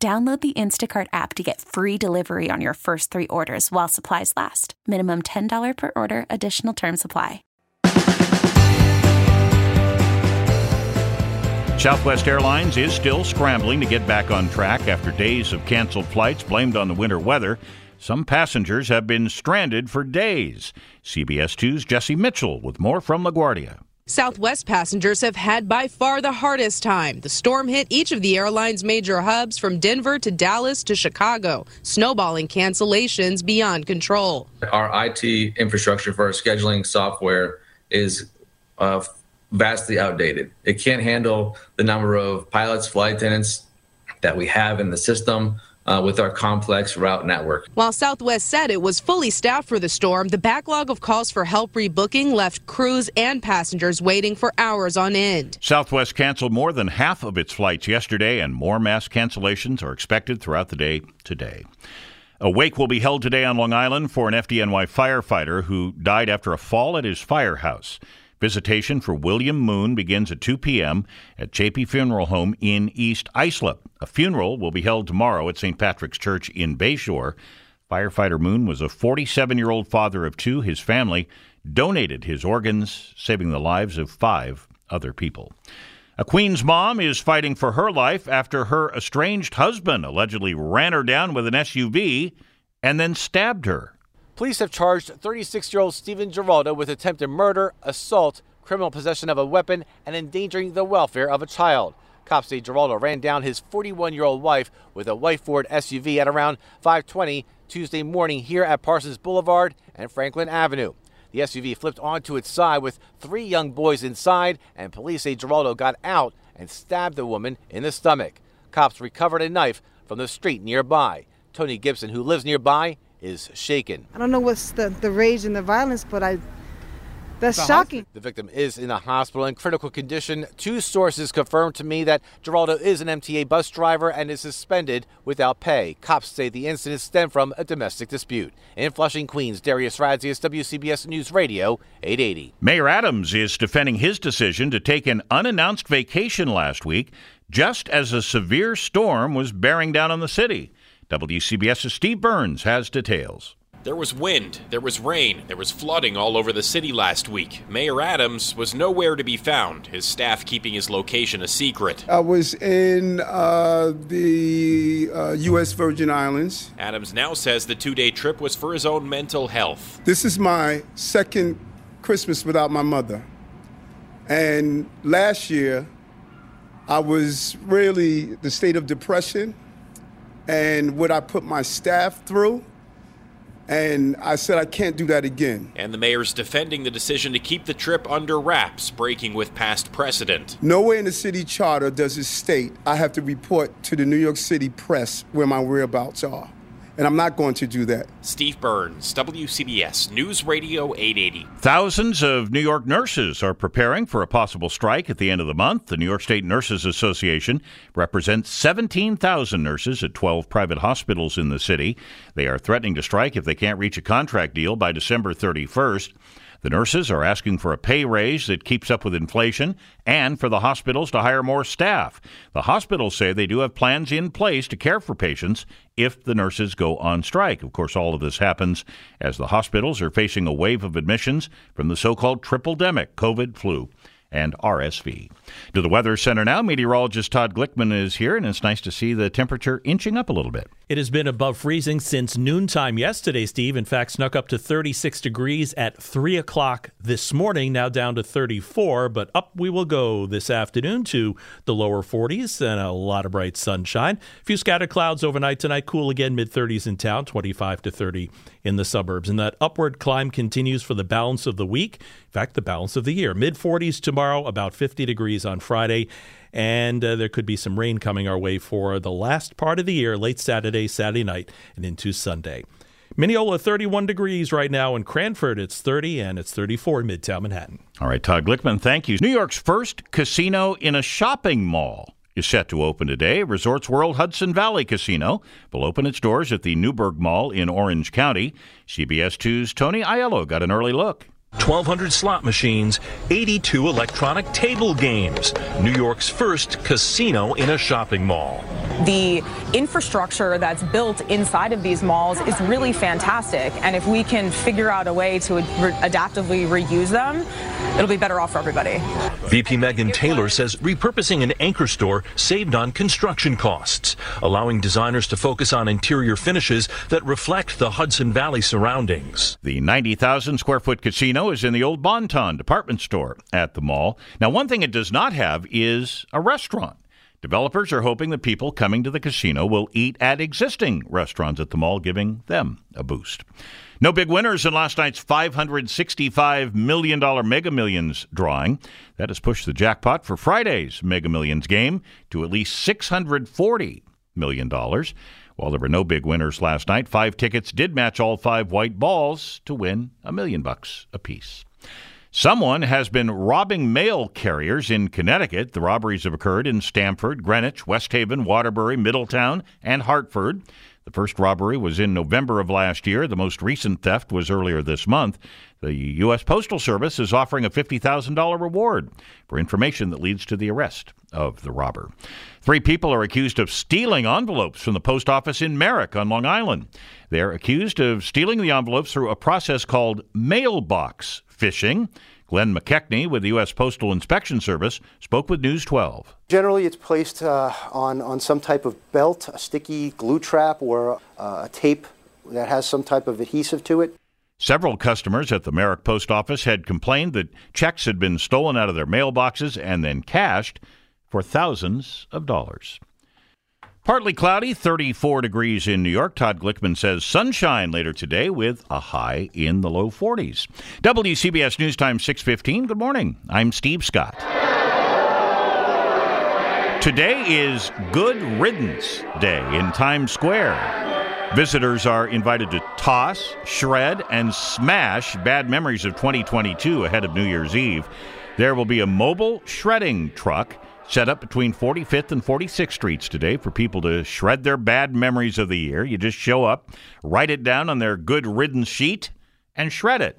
Download the Instacart app to get free delivery on your first three orders while supplies last. Minimum $10 per order, additional term supply. Southwest Airlines is still scrambling to get back on track after days of canceled flights blamed on the winter weather. Some passengers have been stranded for days. CBS 2's Jessi Mitchell with more from LaGuardia. Southwest passengers have had by far the hardest time. The storm hit each of the airline's major hubs from Denver to Dallas to Chicago, snowballing cancellations beyond control. Our IT infrastructure for our scheduling software is uh, vastly outdated. It can't handle the number of pilots, flight attendants that we have in the system uh, with our complex route network. While Southwest said it was fully staffed for the storm, the backlog of calls for help rebooking left crews and passengers waiting for hours on end. Southwest canceled more than half of its flights yesterday, and more mass cancellations are expected throughout the day today. A wake will be held today on Long Island for an FDNY firefighter who died after a fall at his firehouse. Visitation for William Moon begins at 2 p.m. at Chapey Funeral Home in East Islip. A funeral will be held tomorrow at St. Patrick's Church in Bayshore. Firefighter Moon was a 47 year old father of two. His family donated his organs, saving the lives of five other people. A Queens mom is fighting for her life after her estranged husband allegedly ran her down with an SUV and then stabbed her. Police have charged 36 year old Stephen Giraldo with attempted murder, assault, criminal possession of a weapon, and endangering the welfare of a child. Cops say Giraldo ran down his 41 year old wife with a white Ford SUV at around 520 Tuesday morning here at Parsons Boulevard and Franklin Avenue. The SUV flipped onto its side with three young boys inside, and police say Giraldo got out and stabbed the woman in the stomach. Cops recovered a knife from the street nearby. Tony Gibson, who lives nearby, is shaken. I don't know what's the, the rage and the violence, but I that's the shocking. The victim is in a hospital in critical condition. Two sources confirmed to me that Giraldo is an MTA bus driver and is suspended without pay. Cops say the incident stemmed from a domestic dispute. In Flushing, Queens, Darius Radzius, WCBS News Radio, 880. Mayor Adams is defending his decision to take an unannounced vacation last week just as a severe storm was bearing down on the city. WCBS's Steve Burns has details. There was wind, there was rain, there was flooding all over the city last week. Mayor Adams was nowhere to be found, his staff keeping his location a secret. I was in uh, the uh, U.S. Virgin Islands. Adams now says the two day trip was for his own mental health. This is my second Christmas without my mother. And last year, I was really the state of depression and what I put my staff through. And I said, I can't do that again. And the mayor's defending the decision to keep the trip under wraps, breaking with past precedent. Nowhere in the city charter does it state I have to report to the New York City press where my whereabouts are and I'm not going to do that. Steve Burns, WCBS News Radio 880. Thousands of New York nurses are preparing for a possible strike at the end of the month. The New York State Nurses Association represents 17,000 nurses at 12 private hospitals in the city. They are threatening to strike if they can't reach a contract deal by December 31st. The nurses are asking for a pay raise that keeps up with inflation and for the hospitals to hire more staff. The hospitals say they do have plans in place to care for patients if the nurses go on strike. Of course, all of this happens as the hospitals are facing a wave of admissions from the so called triple demic COVID, flu, and RSV. To the Weather Center now, meteorologist Todd Glickman is here, and it's nice to see the temperature inching up a little bit. It has been above freezing since noontime yesterday, Steve. In fact, snuck up to 36 degrees at 3 o'clock this morning, now down to 34, but up we will go this afternoon to the lower 40s and a lot of bright sunshine. A few scattered clouds overnight tonight, cool again, mid 30s in town, 25 to 30 in the suburbs. And that upward climb continues for the balance of the week. In fact, the balance of the year. Mid 40s tomorrow, about 50 degrees on Friday. and uh, there could be some rain coming our way for the last part of the year, late Saturday, Saturday night, and into Sunday. Mineola 31 degrees right now in Cranford. It's 30 and it's 34 in Midtown Manhattan. All right, Todd Glickman, thank you. New York's first casino in a shopping mall is set to open today. Resorts World Hudson Valley Casino will open its doors at the Newburgh Mall in Orange County. CBS 2's Tony Aiello got an early look. 1,200 slot machines, 82 electronic table games. New York's first casino in a shopping mall. The infrastructure that's built inside of these malls is really fantastic. And if we can figure out a way to re- adaptively reuse them, it'll be better off for everybody. VP Megan Taylor says repurposing an anchor store saved on construction costs, allowing designers to focus on interior finishes that reflect the Hudson Valley surroundings. The 90,000 square foot casino is in the old Bon-Ton department store at the mall. Now, one thing it does not have is a restaurant. Developers are hoping that people coming to the casino will eat at existing restaurants at the mall, giving them a boost. No big winners in last night's $565 million Mega Millions drawing. That has pushed the jackpot for Friday's Mega Millions game to at least $640 million. While there were no big winners last night, five tickets did match all five white balls to win a million bucks apiece. Someone has been robbing mail carriers in Connecticut. The robberies have occurred in Stamford, Greenwich, West Haven, Waterbury, Middletown, and Hartford. The first robbery was in November of last year. The most recent theft was earlier this month. The U.S. Postal Service is offering a $50,000 reward for information that leads to the arrest of the robber. Three people are accused of stealing envelopes from the post office in Merrick on Long Island. They're accused of stealing the envelopes through a process called mailbox phishing. Glenn McKechnie with the U.S. Postal Inspection Service spoke with News 12. Generally, it's placed uh, on, on some type of belt, a sticky glue trap, or uh, a tape that has some type of adhesive to it. Several customers at the Merrick Post Office had complained that checks had been stolen out of their mailboxes and then cashed for thousands of dollars. Partly cloudy, 34 degrees in New York. Todd Glickman says sunshine later today with a high in the low 40s. WCBS News Time 615. Good morning. I'm Steve Scott. Today is Good Riddance Day in Times Square. Visitors are invited to toss, shred, and smash bad memories of 2022 ahead of New Year's Eve. There will be a mobile shredding truck set up between 45th and 46th Streets today for people to shred their bad memories of the year. You just show up, write it down on their good riddance sheet, and shred it.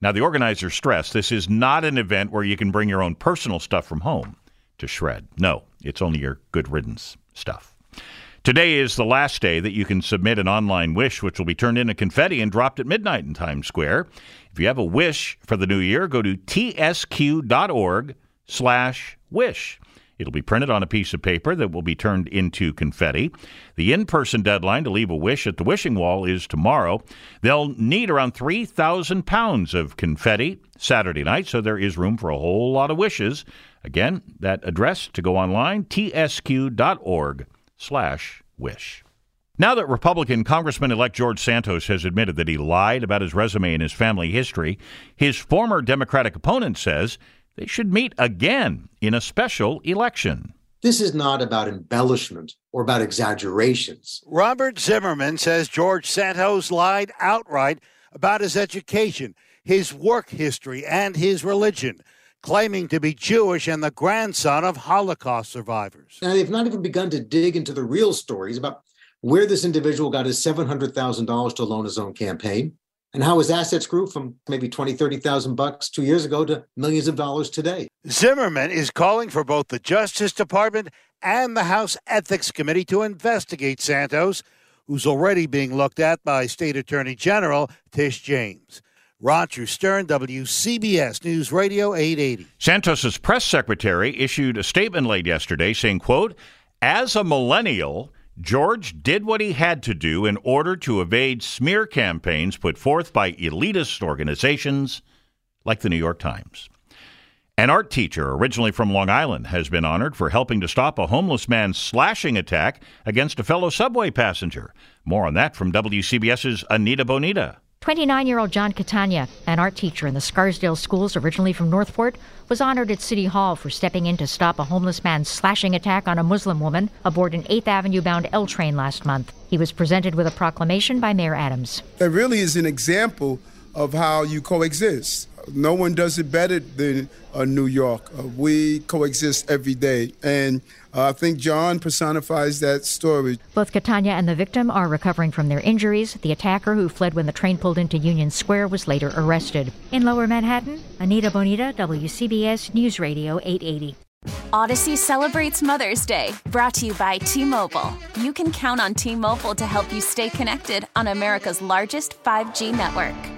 Now, the organizers stress this is not an event where you can bring your own personal stuff from home to shred. No, it's only your good riddance stuff. Today is the last day that you can submit an online wish, which will be turned into confetti and dropped at midnight in Times Square. If you have a wish for the new year, go to tsq.org slash wish. It'll be printed on a piece of paper that will be turned into confetti. The in person deadline to leave a wish at the wishing wall is tomorrow. They'll need around 3,000 pounds of confetti Saturday night, so there is room for a whole lot of wishes. Again, that address to go online, tsq.org slash wish. Now that Republican Congressman elect George Santos has admitted that he lied about his resume and his family history, his former Democratic opponent says they should meet again in a special election. This is not about embellishment or about exaggerations. Robert Zimmerman says George Santos lied outright about his education, his work history, and his religion, claiming to be Jewish and the grandson of Holocaust survivors. And they've not even begun to dig into the real stories about where this individual got his $700,000 to loan his own campaign, and how his assets grew from maybe 20, 30,000 bucks two years ago to millions of dollars today. Zimmerman is calling for both the Justice Department and the House Ethics Committee to investigate Santos, who's already being looked at by State Attorney General Tish James. Roger Stern, WCBS News Radio 880. Santos's press secretary issued a statement late yesterday saying, quote, as a millennial, George did what he had to do in order to evade smear campaigns put forth by elitist organizations like the New York Times. An art teacher, originally from Long Island, has been honored for helping to stop a homeless man's slashing attack against a fellow subway passenger. More on that from WCBS's Anita Bonita. 29 year old John Catania, an art teacher in the Scarsdale schools originally from Northport, was honored at City Hall for stepping in to stop a homeless man's slashing attack on a Muslim woman aboard an 8th Avenue bound L train last month. He was presented with a proclamation by Mayor Adams. That really is an example of how you coexist. No one does it better than uh, New York. Uh, we coexist every day. And uh, I think John personifies that story. Both Catania and the victim are recovering from their injuries. The attacker, who fled when the train pulled into Union Square, was later arrested. In Lower Manhattan, Anita Bonita, WCBS News Radio 880. Audacy celebrates Mother's Day, brought to you by T Mobile. You can count on T Mobile to help you stay connected on America's largest 5G network.